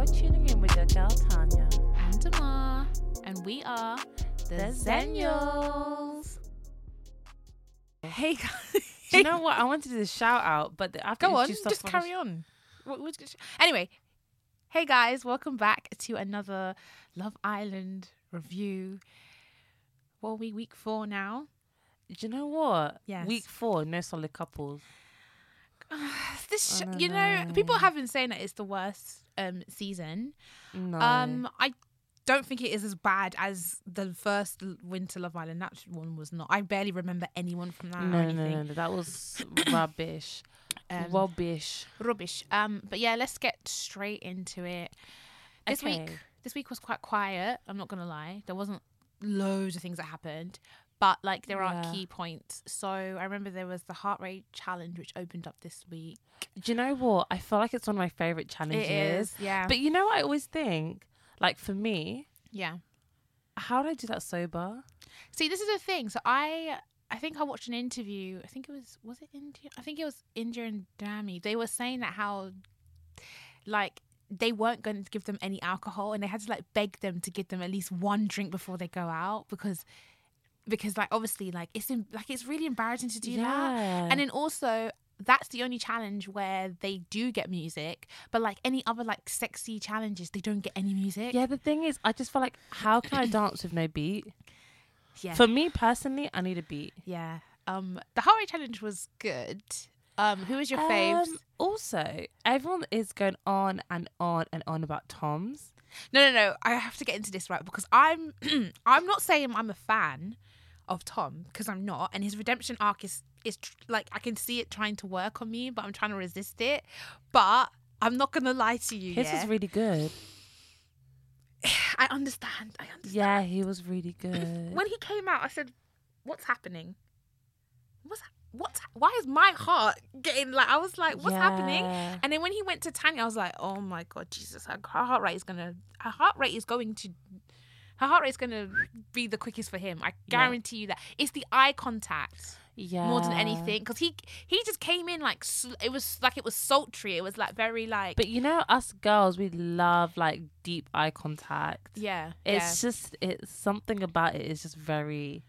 You're tuning in with your girl Tanya. and Damar, and we are the, The Zenials. Hey guys, Do you know what? I wanted to do a shout out, but the- after go on, just on carry on. What- Anyway, hey guys, welcome back to another Love Island review. Well, we week four now. Do you know what? Yes. Week four, no solid couples. This, sh- you know, people have been saying that it's the worst um season. No. Um, I don't think it is as bad as the first Winter Love Island. That one was not. I barely remember anyone from that. no, or no, no, no, that was rubbish. Um, rubbish. rubbish. Um, but yeah, let's get straight into it. This Okay. week, this week was quite quiet. I'm not gonna lie. There wasn't loads of things that happened, but like there are key points. So I remember there was the heart rate challenge which opened up this week. Do you know what? I feel like it's one of my favorite challenges. It is, yeah. But you know what I always think? Like for me, yeah. how do I do that sober? See, this is the thing. So I I think I watched an interview. I think it was was it Indiyah? I think it was Indiyah and Dami. They were saying that how like they weren't going to give them any alcohol and they had to like beg them to give them at least one drink before they go out because because like obviously like it's em- like it's really embarrassing to do that. And then also that's the only challenge where they do get music, but like any other like sexy challenges, they don't get any music. yeah, the thing is, I just feel like, how can I dance with no beat? yeah. For me personally, I need a beat. Yeah. Um, the heart rate challenge was good. Um, who was your faves? Um, also, everyone is going on and on and on about Tom's. No, no, no. I have to get into this right because I'm, I'm not saying I'm a fan of Tom because I'm not, and his redemption arc is is tr- like I can see it trying to work on me, but I'm trying to resist it. But I'm not gonna lie to you. His yeah? was really good. I understand. I understand. Yeah, he was really good. When he came out, I said, "What's happening? What's what's why is my heart getting like?" I was like, "What's happening?" And then when he went to Tanya, I was like, "Oh my god, Jesus! Her heart rate is gonna, her heart rate is going to, her heart rate is gonna be the quickest for him. I Yeah. guarantee you that. It's the eye contact Yeah. more than anything, because he he just came in like it was like it was sultry. It was like very like, But you know, us girls, we love like deep eye contact. yeah, It's just, it's something about it is just very.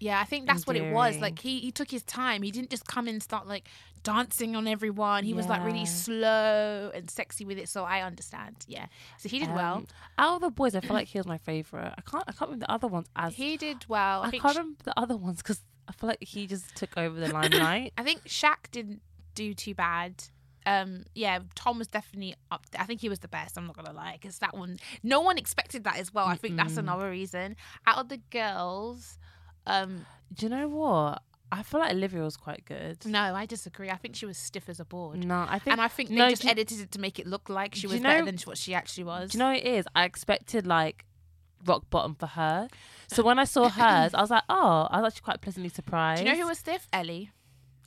Yeah, yeah. I think that's what it was. Like he he took his time. He didn't just come and start like dancing on everyone. He was like really slow and sexy with it. So I understand. Yeah. So he did well. um, Out of the boys, I feel like he was my favorite. I can't, I can't remember the other ones as. He did well. I, I can't remember the other ones because I feel like he just took over the limelight. I think Shaq didn't do too bad. Um, yeah, Tom was definitely up. There. I think he was the best. I'm not gonna lie, because that one, no one expected that as well. I think that's Mm-mm. another reason. Out of the girls, um, Do you know what? I feel like Olivia was quite good. no, I disagree. I think she was stiff as a board, No, I think. and I think they no, just you- edited it to make it look like she was you better than what she actually was. Do you know what it is? I expected like rock bottom for her. So when I saw hers, I was like, oh, I was actually quite pleasantly surprised. Do you know who was stiff? Ellie.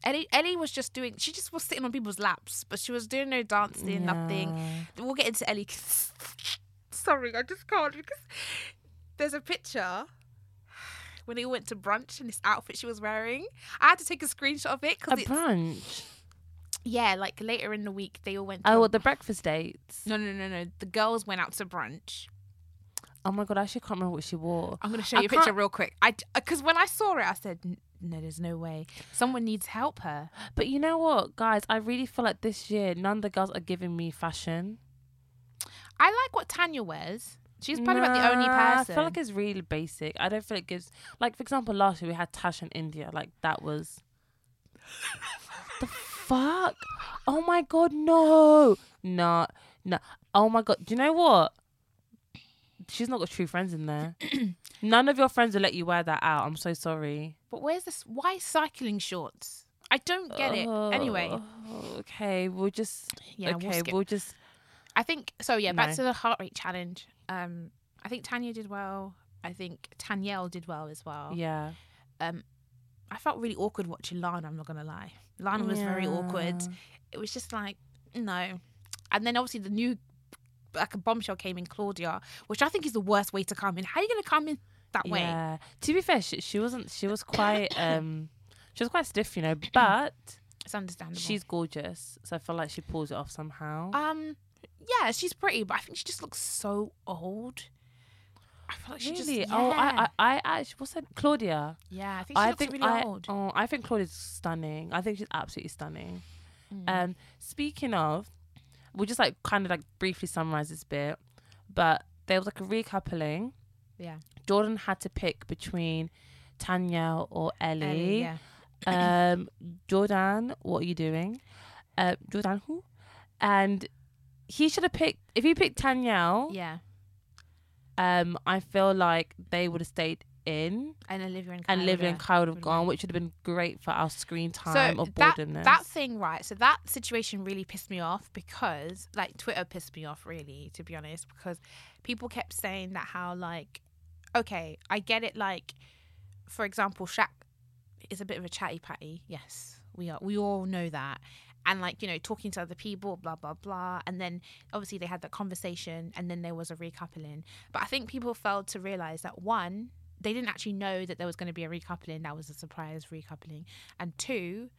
Ellie, Ellie was just doing. She just was sitting on people's laps, but she was doing no dancing, nothing. We'll get into Ellie. Sorry, I just can't because there's a picture when they went to brunch and this outfit she was wearing. I had to take a screenshot of it because A brunch. yeah, like later in the week they all went. To Oh, well, the breakfast dates. no, no, no, no. The girls went out to brunch. Oh my god, I actually can't remember what she wore. I'm gonna show I you a picture can't- real quick. I because uh, when I saw it, I said, "No, there's no way. Someone needs help her." But you know what, guys? I really feel like this year none of the girls are giving me fashion. I like what Tanya wears. She's probably about the only person. I feel like it's really basic. I don't feel it gives like for example last year we had Tash in Indiyah. Like that was the fuck? Oh my god, no. No, no. Oh my god. Do you know what? She's not got true friends in there. None of your friends will let you wear that out. I'm so sorry. but where's this? Why cycling shorts? I don't get it. Oh, anyway, Oh, okay, we'll just yeah, okay, we'll we'll just I think so. Yeah, back to the heart rate challenge. Um, I think Tanya did well. I think Tanyel did well as well. yeah. Um, I felt really awkward watching Lana. I'm not gonna lie. Lana was very awkward. It was just like no. And then obviously the new like a bombshell came in Claudia, which I think is the worst way to come in. How are you gonna come in that way? Yeah. To be fair, she, she wasn't. She was quite. um She was quite stiff, you know. But It's understandable. she's gorgeous, so I feel like she pulls it off somehow. um yeah, she's pretty, but I think she just looks so old. I feel like she really? just Oh, I, yeah. I, I actually, what's that? Claudia. yeah, I think she I looks think really I, old. oh, I think Claudia's stunning. I think she's absolutely stunning. Mm. Um, speaking of, we'll just like kind of like briefly summarize this bit, but there was like a recoupling. yeah, Jordan had to pick between Tanya or Ellie. Ellie, yeah, Um, Jordan, what are you doing? Uh, Jordan, who? And he should have picked. If he picked Tanya, yeah, um, I feel like they would have stayed in, and Olivia and and Kai Livia would and Kyle would have gone, which would have been great for our screen time or that, boredomness. that thing, right? So that situation really pissed me off because, like, Twitter pissed me off, really, to be honest, because people kept saying that how, like, okay, I get it, like, for example, Shaq is a bit of a chatty patty. Yes, we are. We all know that. And like you know, talking to other people, blah blah blah, and then obviously they had that conversation, and then there was a recoupling. But I think people failed to realize that one, they didn't actually know that there was going to be a recoupling. That was a surprise recoupling. And two,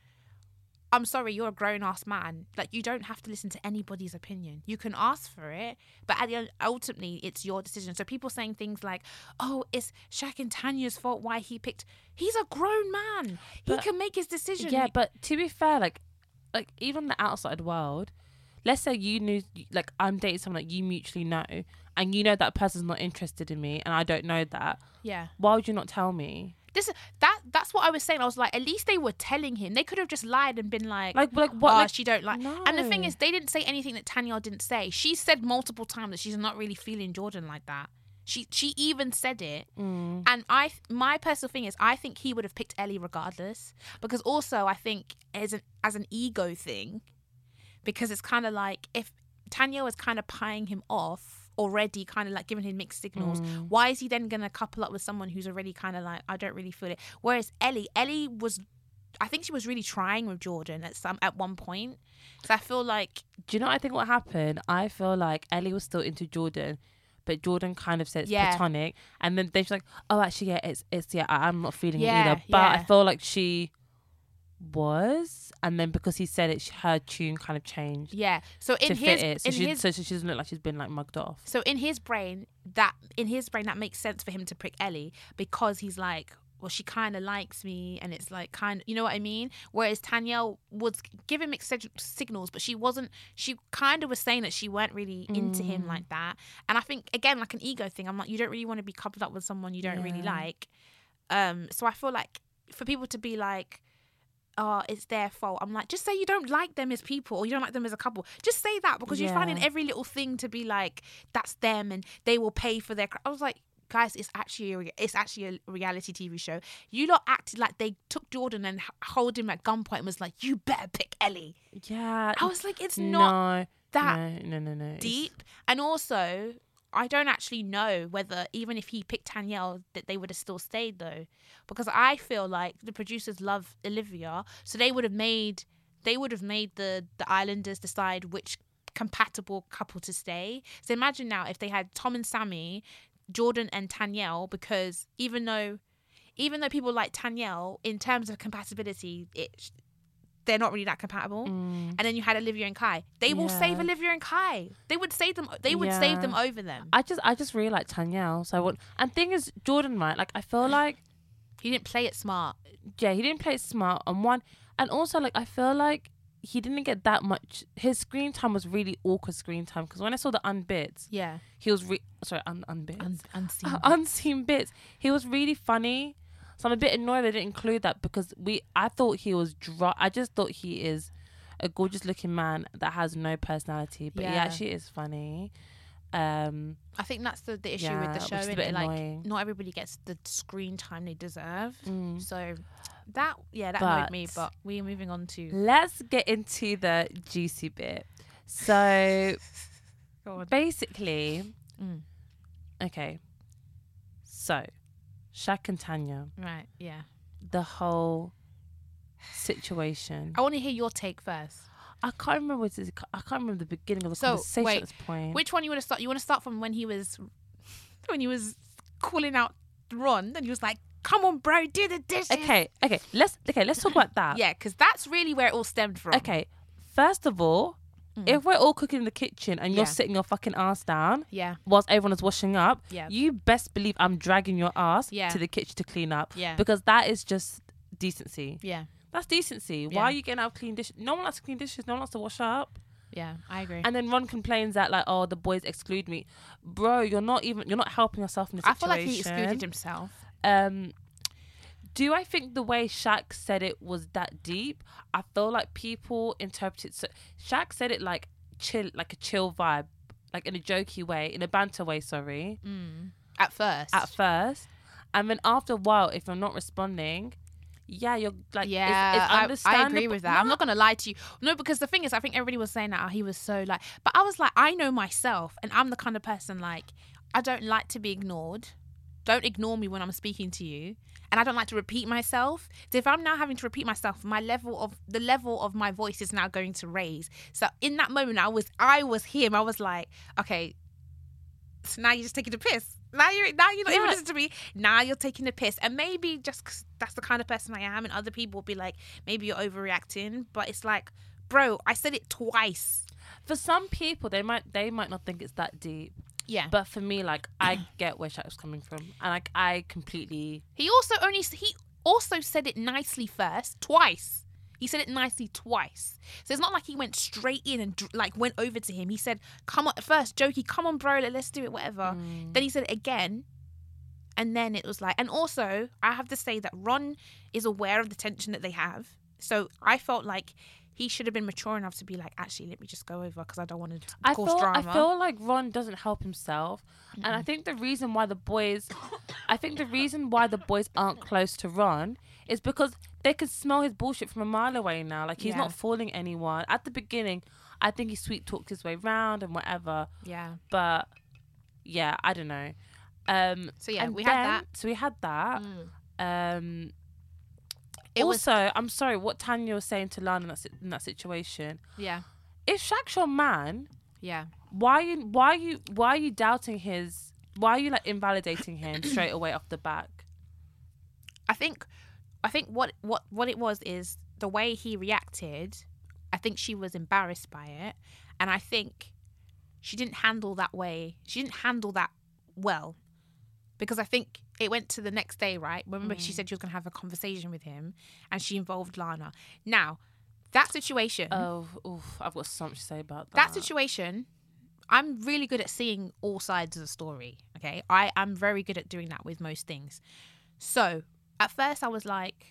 I'm sorry, you're a grown ass man. Like you don't have to listen to anybody's opinion. You can ask for it, but at the end, ultimately, it's your decision. So people saying things like, "Oh, it's Shaq and Tanya's fault why he picked." He's a grown man. He can make his decision. Yeah, but to be fair, like, like even the outside world, let's say you knew, like, I'm dating someone that you mutually know, and you know that person's not interested in me, and I don't know that. yeah. Why would you not tell me? This that that's what I was saying. I was like, at least they were telling him. They could have just lied and been like, Like, like what? oh, like, she don't like. And the thing is, they didn't say anything that Tanya didn't say. She said multiple times that she's not really feeling Jordan like that. She she even said it. Mm. And I my personal thing is I think he would have picked Ellie regardless because also I think as an as an ego thing because it's kind of like if Tanya was kind of pieing him off already kind of like giving him mixed signals Mm. why is he then going to couple up with someone who's already kind of like I don't really feel it whereas Ellie Ellie was I think she was really trying with Jordan at some at one point so I feel like Do you know what I think what happened? I feel like Ellie was still into Jordan, but Jordan kind of said it's Yeah. platonic, and then she's like, "Oh, actually, yeah, it's it's yeah, I, I'm not feeling it either." But I feel like she was, and then because he said it, her tune kind of changed yeah so in his fit it, so in she his so she doesn't look like she's been like mugged off. So in his brain, that in his brain that makes sense for him to prick Ellie because he's like, well, she kind of likes me, and it's like kind of, you know what I mean. Whereas Tanya was giving mixed signals, but she wasn't. She kind of was saying that she weren't really into him Mm. like that. And I think again, like an ego thing. I'm like, you don't really want to be coupled up with someone you don't really like. Um, so I feel like for people to be like. Oh, it's their fault. I'm like, just say you don't like them as people or you don't like them as a couple. Just say that because you're finding every little thing to be like, that's them and they will pay for their. Cr-. I was like, guys, it's actually a, re- it's actually a reality TV show. You lot acted like they took Jordan and h- hold him at gunpoint and was like, you better pick Ellie. Yeah, I was like, it's not that no, no, no, no. it's- deep. And also, I don't actually know whether even if he picked Danielle that they would have still stayed though, because I feel like the producers love Olivia, so they would have made they would have made the the Islanders decide which compatible couple to stay. So imagine now if they had Tom and Samie, Jordan and Tanyel, because even though even though people like Tanyel in terms of compatibility, it they're not really that compatible Mm. and then you had Olivia and Kai. They will save Olivia and Kai. They would save them. They would save them over them. I just, I just really like Tanyel. So I want, and thing is, Jordan, right? Like, I feel like He didn't play it smart. yeah, he didn't play it smart on one, and also like I feel like he didn't get that much. His screen time was really awkward screen time because when I saw the unbits, Yeah, he was re- sorry un unbits Un- unseen. Uh, unseen bits. He was really funny, so I'm a bit annoyed they didn't include that because we I thought he was dry. I just thought he is a gorgeous looking man that has no personality, but he Yeah. actually is funny. Um, I think that's the, the issue yeah, with the show. which is a bit like, annoying. not everybody gets the screen time they deserve. mm. So that yeah, that annoyed me. But- But we're moving on to. Let's get into the juicy bit. So basically, Mm. okay. So, Shaq and Tanya, Right. Yeah. the whole situation. I want to hear your take first. I can't remember what it is. I can't remember the beginning of the So, conversation wait, at this point. Which one you want to start? You want to start from when he was, when he was calling out Ron, and he was like, "Come on, bro, do the dishes." okay, okay. Let's okay. Let's talk about that. Yeah, because that's really where it all stemmed from. Okay. First of all, If we're all cooking in the kitchen and you're Yeah. sitting your fucking ass down Yeah. whilst everyone is washing up, Yeah. you best believe I'm dragging your ass Yeah. to the kitchen to clean up Yeah. because that is just decency. Yeah. That's decency. Yeah. Why are you getting out of clean dishes? No one likes to clean dishes. No one likes to wash up. Yeah. I agree. And then Ron complains that like, oh, the boys exclude me, bro. You're not even. You're not helping yourself in I situation. I feel like he excluded himself. Um, do I think the way Shaq said it was that deep? I feel like people interpreted. So Shaq said it like chill, like a chill vibe, like in a jokey way, in a banter way. Sorry, Mm. At first. at first, and then after a while, if you're not responding, yeah, you're like, yeah, it's, it's I- I, agree with that. I'm not gonna lie to you. No, because the thing is, I think everybody was saying that oh, he was so like, but I was like, I know myself, and I'm the kind of person like, I don't like to be ignored. Don't ignore me when I'm speaking to you, and I don't like to repeat myself. So if I'm now having to repeat myself, my level of the level of my voice is now going to raise. So in that moment, I was I was him. I was like, okay, so now you're just taking the piss. Now you're now you're not even listening to me. Now you're taking the piss, and maybe just that's the kind of person I am, and other people will be like, maybe you're overreacting. But it's like, bro, I said it twice. For some people, they might they might not think it's that deep, Yeah. but for me, like I get where Shaq was coming from, and like I completely He also only he also said it nicely first, twice. He said it nicely twice. So it's not like he went straight in and like went over to him. He said, "Come on, first, Jokey, come on, bro, let- let's do it, whatever." Mm. Then he said it again, and then it was like, and also I have to say that Ron is aware of the tension that they have. So I felt like he should have been mature enough to be like, actually, let me just go over because I don't want to I cause feel drama. I feel like Ron doesn't help himself, and I think the reason why the boys, I think the reason why the boys aren't close to Ron is because they can smell his bullshit from a mile away now. Like he's Yeah. not fooling anyone. At the beginning, I think he sweet talked his way round and whatever, yeah. but yeah, I don't know. Um, So yeah, we then- had that. So we had that. Um, It was also, I'm sorry, what Tanya was saying to Lana in that, in that situation. yeah, If Shaq's your man, yeah. why you why you why are you doubting his why are you like invalidating him straight away off the back I think I think what what what it was is the way he reacted. I think she was embarrassed by it, and I think she didn't handle that way. She didn't handle that well because I think it went to the next day. Right? Remember, she mm. said she was going to have a conversation with him, and she involved Lana. Now, that situation, oh oof, i've got something to say about that that situation. I'm really good at seeing all sides of the story. Okay, I am very good at doing that with most things. So at first, I was like,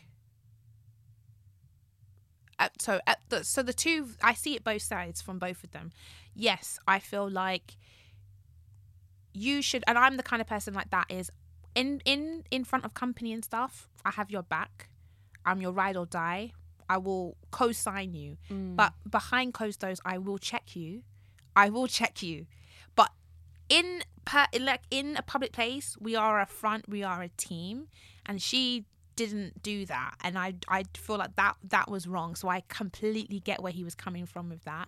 at, so at the so the two, I see it both sides from both of them. Yes, I feel like you should, and I'm the kind of person like that. Is in in in front of company and stuff, I have your back. I'm your ride or die. I will co-sign you, mm. but behind closed doors, I will check you. I will check you, but in per, like in a public place, we are a front, we are a team, and she didn't do that, and I I feel like that that was wrong. So I completely get where he was coming from with that.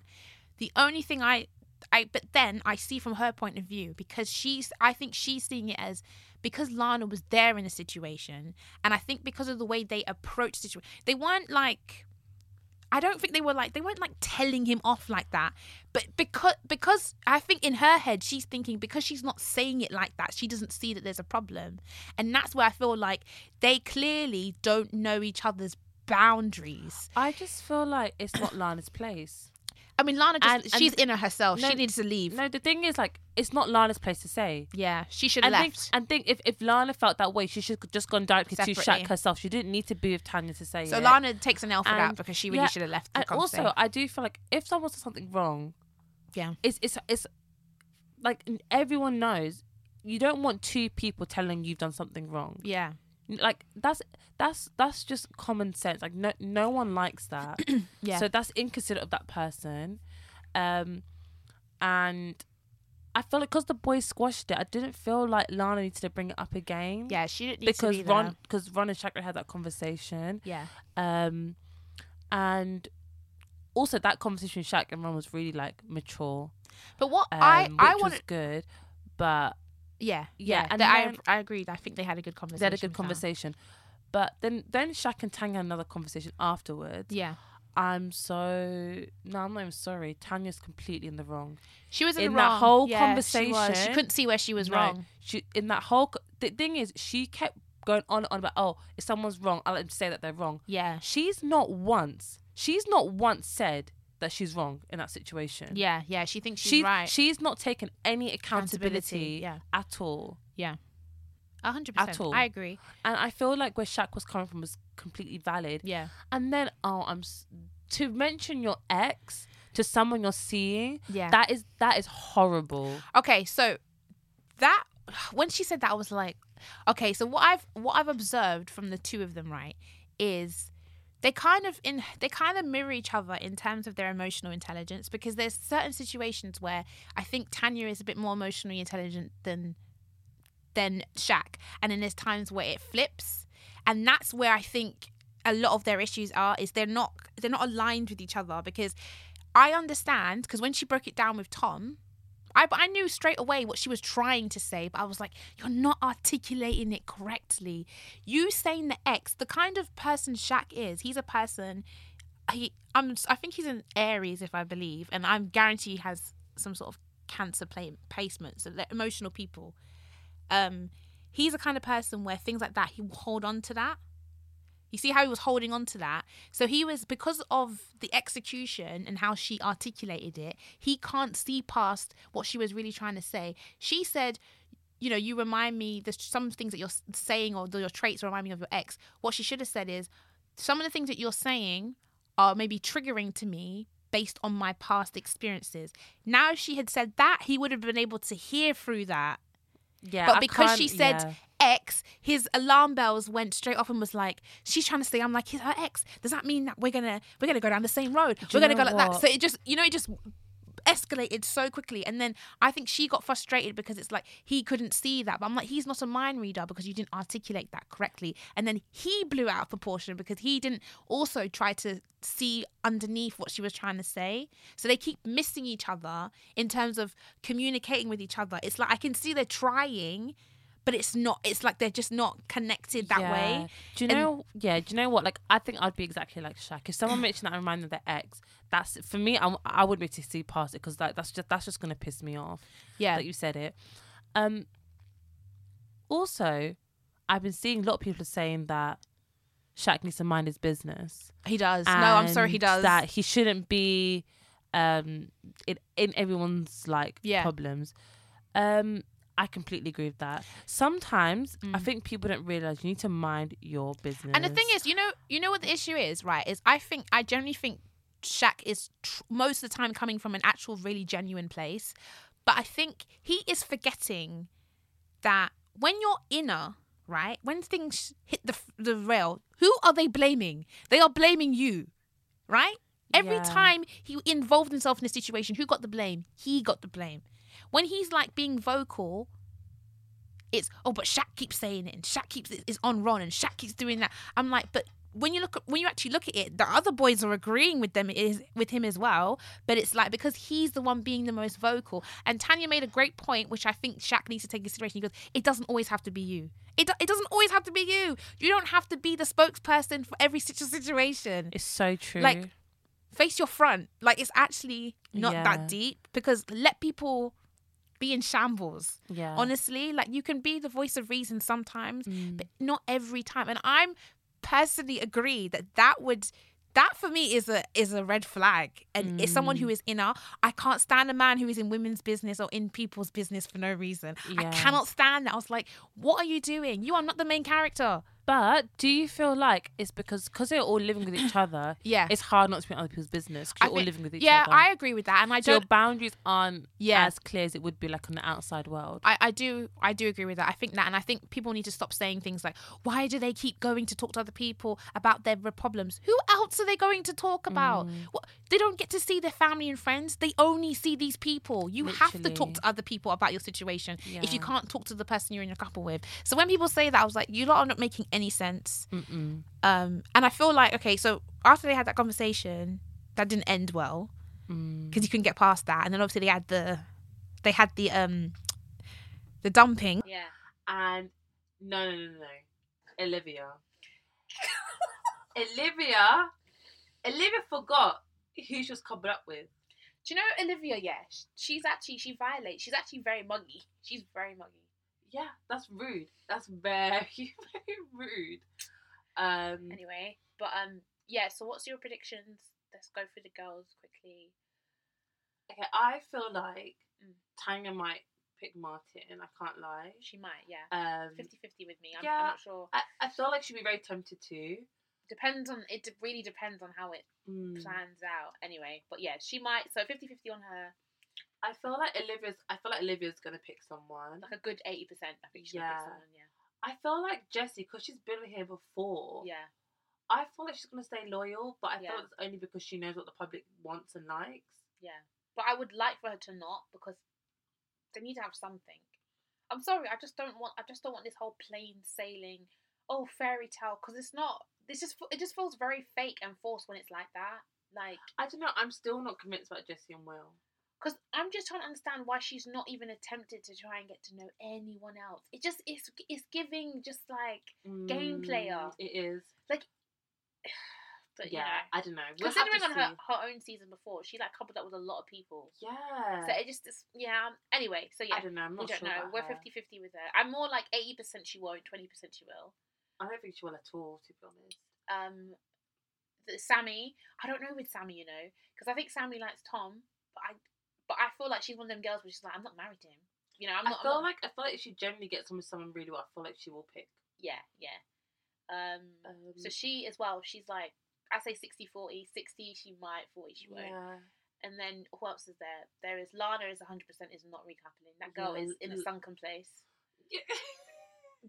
The only thing I I but then I see from her point of view because she's I think she's seeing it as because Lana was there in the situation, and I think because of the way they approached the situation, they weren't like. I don't think they were like they weren't like telling him off like that. But because because I think in her head she's thinking because she's not saying it like that, she doesn't see that there's a problem. And that's where I feel like they clearly don't know each other's boundaries. i just feel like it's not lana's place I mean Lana just And- and- she's in her herself. No, she needs to leave. no the thing is like it's not lana's place to say Yeah, she should have and think, left. and think if, if Lana felt that way, she should have just gone directly to Separately. Shaq herself. She didn't need to be with Tanya to say So it. Lana takes an L for that because she really yeah, should have left the and also. I do feel like if someone says something wrong, Yeah. it's it's it's like everyone knows you don't want two people telling you've done something wrong. Yeah. Like that's that's that's just common sense. Like no no one likes that. Yeah. So that's inconsiderate of that person. Um, and I feel like because the boys squashed it, I didn't feel like Lana needed to bring it up again. yeah, she didn't need Because to be Ron, because Ron and Shakra had that conversation, Yeah. um, and also that conversation with Shaq and Ron was really like mature. But what Um, I I was wanted good, but yeah, Yeah, yeah, and I then- I agreed. I think they had a good conversation. they had a good conversation. But then then Shaq and Tanya had another conversation afterwards. Yeah. I'm so no, I'm not even sorry. Tanya's completely in the wrong. She was in, In the that whole Yeah, She, was. she couldn't see where she was No, wrong. She in that whole the thing is she kept going on and on about oh if someone's wrong I'll let them say that they're wrong. Yeah. She's not once she's not once said that she's wrong in that situation. Yeah, yeah. She thinks she's She right. she's not taken any Accountability, accountability yeah. at all. Yeah. A hundred at all. I agree. And I feel like where Shaq was coming from was completely valid. Yeah. And then oh I'm s- to mention your ex to someone you're seeing Yeah. that is that is horrible. okay, so that when she said that, I was like, okay. So what I've what I've observed from the two of them, right, is they kind of in they kind of mirror each other in terms of their emotional intelligence because there's certain situations where I think Tanya is a bit more emotionally intelligent than than Shaq, and then there's times where it flips, and that's where I think a lot of their issues are is they're not they're not aligned with each other because I understand because when she broke it down with Tom, I I knew straight away what she was trying to say, but I was like, you're not articulating it correctly. You saying the X, the kind of person Shaq is, he's a person. He, I'm, I think he's an Aries, if I believe, and I'm guarantee he has some sort of cancer play, placement. So emotional people. Um, he's the kind of person where things like that he will hold on to that. You see how he was holding on to that? So he was because of the execution and how she articulated it, he can't see past what she was really trying to say. She said, you know, you remind me there's some things that you're saying or your traits remind me of your ex. What she should have said is some of the things that you're saying are maybe triggering to me based on my past experiences. Now if she had said that, he would have been able to hear through that Yeah. but I because she said yeah. X, his alarm bells went straight off and was like, "She's trying to say I'm like her ex. Does that mean that we're gonna we're gonna go down the same road? you we're gonna go like that." So it just you know it just escalated so quickly, and then I think she got frustrated because it's like he couldn't see that. But I'm like, he's not a mind reader because you didn't articulate that correctly, and then he blew out of proportion because he didn't also try to see underneath what she was trying to say. So they keep missing each other in terms of communicating with each other. It's like I can see they're trying but it's not it's like they're just not connected that Yeah. way Do you And- know? yeah. Do you know what? Like, I think I'd be exactly like Shaq. If someone mentioned that, I remind them of their ex. That's for me. I, I would be to see past it because like that's just that's just gonna piss me off. yeah That you said it. Um. Also, I've been seeing a lot of people saying that Shaq needs to mind his business. he does no i'm sorry he does That he shouldn't be um in in everyone's like Yeah. problems. Um I completely agree with that. Sometimes I Mm. think people don't realize you need to mind your business. and the thing is you know you know what the issue is right is i think i generally think Shaq is tr- most of the time coming from an actual really genuine place but i think he is forgetting that when you're inner right when things hit the the rail who are they blaming they are blaming you right every Yeah. time he involved himself in a situation who got the blame he got the blame when he's like being vocal it's oh but Shaq keeps saying it and Shaq keeps is on Ron and Shaq keeps doing that. I'm like but when you look at when you actually look at it the other boys are agreeing with them is with him as well but it's like because he's the one being the most vocal. And Tanya made a great point which I think Shaq needs to take into consideration. He goes it doesn't always have to be you. It, do- it doesn't always have to be you. You don't have to be the spokesperson for every situation. It's so true. like face your front. Like it's actually not Yeah. that deep because let people be in shambles. Yeah, honestly like you can be the voice of reason sometimes Mm. but not every time. And i'm personally agree that that would that for me is a is a red flag. And it's someone Mm. who is inner i can't stand a man who is in women's business or in people's business for no reason. I cannot stand that. I was like what are you doing? You are not the main character But do you feel like it's because because they're all living with each other? yeah It's hard not to be in other people's business because you're all think- living with each yeah other. Yeah, I agree with that and i so your boundaries aren't Yeah. as clear as it would be like on the outside world. I, I do I do agree with that. I think that and I think people need to stop saying things like, why do they keep going to talk to other people about their problems? Who else are they going to talk about? Mm. What, they don't get to see their family and friends. They only see these people. You have to talk to other people about your situation if you can't talk to the person you're in a couple with. So when people say that, I was like, you lot are not making any sense. Um, and I feel like okay, so after they had that conversation, that didn't end well Mm. because you couldn't get past that, and then obviously they had the they had the um the dumping. Yeah, and no, no, no, no, Olivia. Olivia Olivia forgot who she was coupled up with. Do you know Olivia? Yeah, she's actually she violates. She's actually very muggy. She's very muggy. Yeah, that's rude. That's very, very rude. Um, Anyway, but um, yeah. So what's your predictions? Let's go through the girls quickly. okay, I feel like Mm. Tanya might pick Martin. I can't lie. She might, yeah. Um, 50-50 with me. I'm, yeah. I'm not sure. I, I feel like she'd be very tempted to. Depends on it. Really depends on how it Mm. plans out. Anyway, but yeah, she might. So 50-50 on her. I feel like Olivia's. I feel like Olivia's gonna pick someone. Like a good eighty percent. I think she'll Yeah. pick someone. Yeah. I feel like Jessie because she's been here before. Yeah. I feel like she's gonna stay loyal, but I Yeah. feel it's only because she knows what the public wants and likes. Yeah. But I would like for her to not because they need to have something. I'm sorry, I just don't want. I just don't want this whole plain sailing, oh fairy tale, because it's not. This just it just feels very fake and forced when it's like that. Like, I don't know. I'm still not convinced about Jessie and Will. Because I'm just trying to understand why she's not even attempted to try and get to know anyone else. It just it's it's giving just like Game player. Mm, It is. but yeah, yeah. I don't know. We'll Considering on her, her own season before, she like coupled up with a lot of people. Yeah. So it just is, yeah. Anyway, so yeah, I don't know. I'm we don't sure know. We're her. 50-50 with her. I'm more like eighty percent she won't, twenty percent she will. I don't think she will at all, to be honest. Um, the, Samie, I don't know with Samie, you know, because I think Samie likes Tom, but I feel like she's one of them girls where she's like, I'm not married to him. You know, I'm I not. I'm feel not- like I feel like if she generally gets on with someone really well, I feel like she will pick. yeah, yeah. Um, Um, so she as well. She's like, I say 60-40. 60 she might, forty she won't. yeah. And then who else is there? There is Lana is hundred percent is not recoupling. That girl is in a sunken place. Yeah.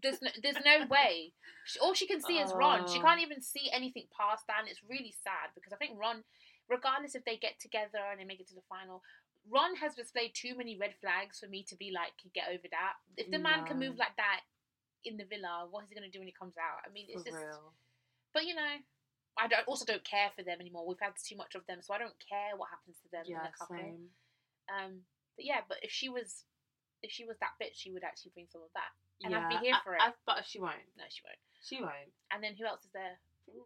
There's no, there's no way. She, all she can see is Ron. She Oh. can't even see anything past that, and it's really sad because I think Ron, regardless if they get together and they make it to the final, Ron has displayed too many red flags for me to be like, get over that. If the man can move like that in the villa, what is he gonna do when he comes out? I mean, it's For just. real. But you know, I don't, also don't care for them anymore. We've had too much of them, so I don't care what happens to them in Yeah, a couple. same. Um, but yeah, but if she was, if she was that bitch, she would actually bring some of that, And yeah, I'd be here I- for it. I, but she won't. No, she won't. She won't. And then who else is there?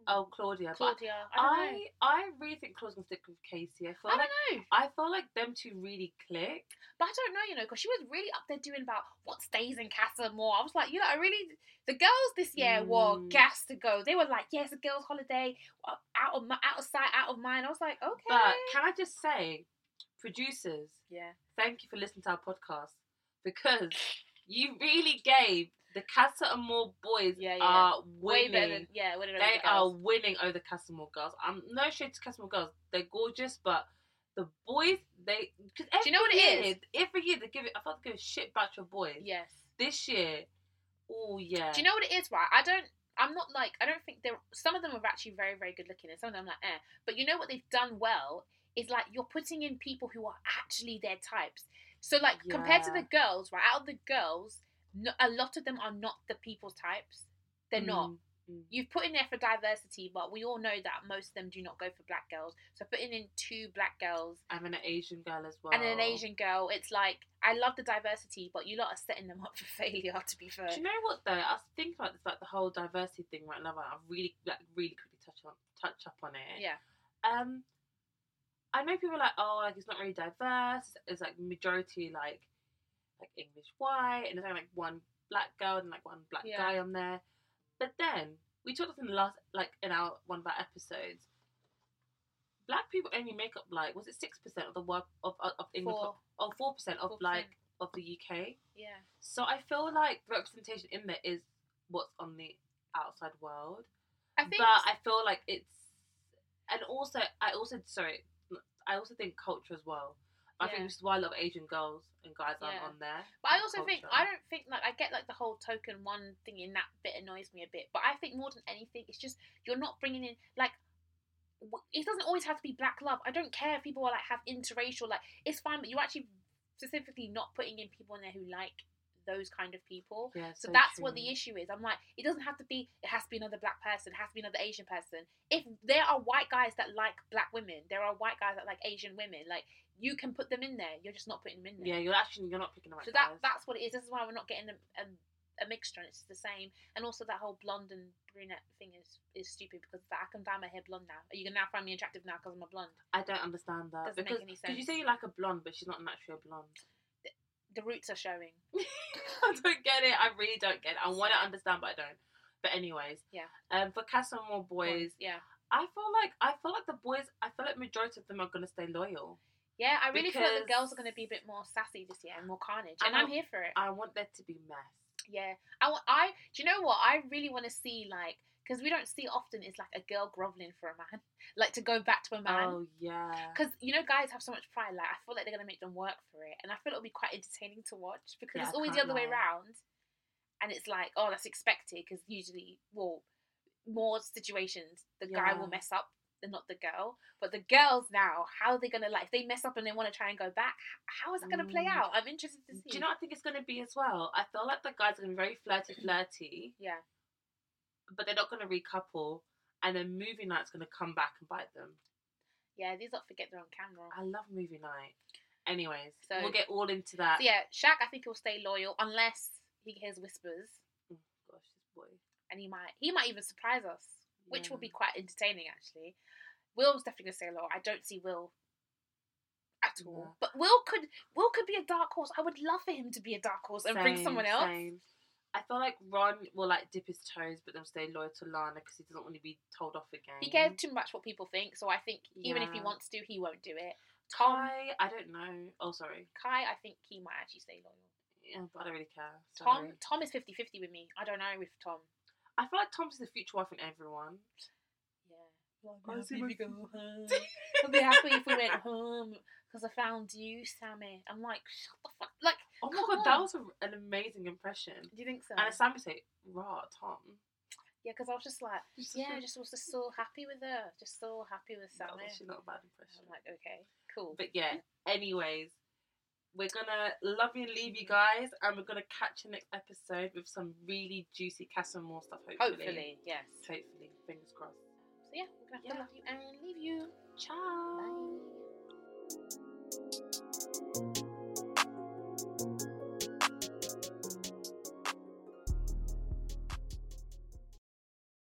Oh, Claudia. Claudia. I. I I really think Claudia's gonna stick with Casey. I feel I like don't know, I feel like them two really click. but I don't know, you know, because she was really up there doing about what stays in Casa Amor. I was like, you know, I really, the girls this year were gas to go. They were like, yes, a girls' holiday, uh, out of my, out of sight, out of mind. I was like, okay, But can I just say, producers, yeah, thank you for listening to our podcast because you really gave the Casa Amor boys Yeah, yeah. are way winning. better than yeah, winning they the are winning over the Casa Amor girls. I'm no shade to Casa Amor girls; they're gorgeous, but the boys they because Do you know what it year, Every year they give it. I thought they give a shit batch of boys. Yes. This year, oh yeah. Do you know what it is, right? I don't. I'm not like I don't think they're. Some of them are actually very, very good looking, and some of them I'm like, eh. But you know what they've done well is like you're putting in people who are actually their types. So like compared to the girls, right? Out of the girls, no, a lot of them are not the people's types. They're not. Mm, mm. You've put in there for diversity, but we all know that most of them do not go for black girls. So putting in two black girls I'm an Asian girl as well. and an Asian girl, it's like I love the diversity, but you lot are setting them up for failure. To be fair, Do you know what though? I was thinking about this, like the whole diversity thing right now. I really, like, really quickly touch on, touch up on it. yeah. Um, I know people are like, oh, like it's not really diverse. It's like majority like, like English white, and there's only like one black girl and like one black Yeah. guy on there. But then we talked about in the last, like in our one of our episodes. Black people only make up like was it six percent of the work of of, of English Four. or four percent of 4%. like of the UK. Yeah. So I feel like the representation in there is what's on the outside world. I think but I feel like it's and also I also sorry I also think culture as well. I Yeah. think this is why a lot of Asian girls and guys Yeah. aren't on there. But I also think. I don't think like I get like the whole token one thing in that bit annoys me a bit. But I think more than anything, it's just you're not bringing in like it doesn't always have to be black love. I don't care if people are like have interracial like it's fine, but you're actually specifically not putting in people in there who like those kind of people. Yeah, So, that's what the issue is. I'm like, it doesn't have to be. It has to be another black person. It has to be another Asian person. If there are white guys that like black women, there are white guys that like Asian women. Like you can put them in there. You're just not putting them in there. Yeah, you're actually you're not picking the right So that guys. that's what it is. This is why we're not getting a, a a mixture and it's the same. And also that whole blonde and brunette thing is is stupid because I can dye my hair blonde now. Are you gonna now find me attractive now because I'm a blonde? I don't understand that Doesn't make because any because you say you like a blonde, but she's not naturally a blonde. The roots are showing. I don't get it. I really don't get it. I want to understand, but I don't. But anyways, Yeah. Um, for Casa Amor Boys, Yeah. I feel like I feel like the boys. I feel like majority of them are gonna stay loyal. Yeah, I really feel like the girls are going to be a bit more sassy this year and more carnage, and I'm here for it. I want there to be mess. Yeah, I want. I do you know what? I really want to see like because we don't see often is like a girl groveling for a man, like to go back to a man. Oh yeah. Because you know, guys have so much pride. Like I feel like they're gonna make them work for it, and I feel it'll be quite entertaining to watch because Yeah, it's always the other way around, and it's like, oh, that's expected because usually, well, more situations the guy will mess up and not the girl. But the girls now, how are they gonna like? If they mess up and they want to try and go back, how is that gonna play Mm. out? I'm interested to see. Do you know what I think it's gonna be as well? I feel like the guys are gonna be very flirty, flirty, Yeah, but they're not gonna recouple, and then movie night's gonna come back and bite them. yeah. These lot forget they're on camera. I love movie night. Anyways, So- we'll get all into that. So yeah, Shaq, I think he'll stay loyal unless he hears whispers, Oh, gosh, this boy. and he might he might even surprise us, which will be quite entertaining actually. Will's definitely gonna stay loyal. I don't see Will at all, Yeah. but Will could Will could be a dark horse. I would love for him to be a dark horse and bring someone else. same. I feel like Ron will like dip his toes, but then stay loyal to Lana because he doesn't want to be told off again. He cares too much what people think, so I think even if he wants to, he won't do it. Tom, Kai, I don't know. Oh, sorry. Kai, I think he might actually stay loyal. Yeah, but I don't really care. Tom, Sorry. Tom is 50-50 with me. I don't know with Tom. I feel like Tom's the future wife in everyone. Yeah. I see my- home. I'll be happy if we went home because I found you, Samie. I'm like, shut the fuck. Like, Oh my Come god, that on. was a, an amazing impression. do you think so? And as Samie say, rah, Tom. yeah, because I was just like, yeah, I just was just so happy with her. Just so happy with That was actually not a bad impression. I'm like, okay, cool. But yeah, anyways, we're gonna love you and leave you guys, and we're gonna catch you next episode with some really juicy Casa Amor stuff. Hopefully, Hopefully, yes. Hopefully, fingers crossed. So yeah, we're gonna have Yeah. to love you and leave you. Ciao. Bye.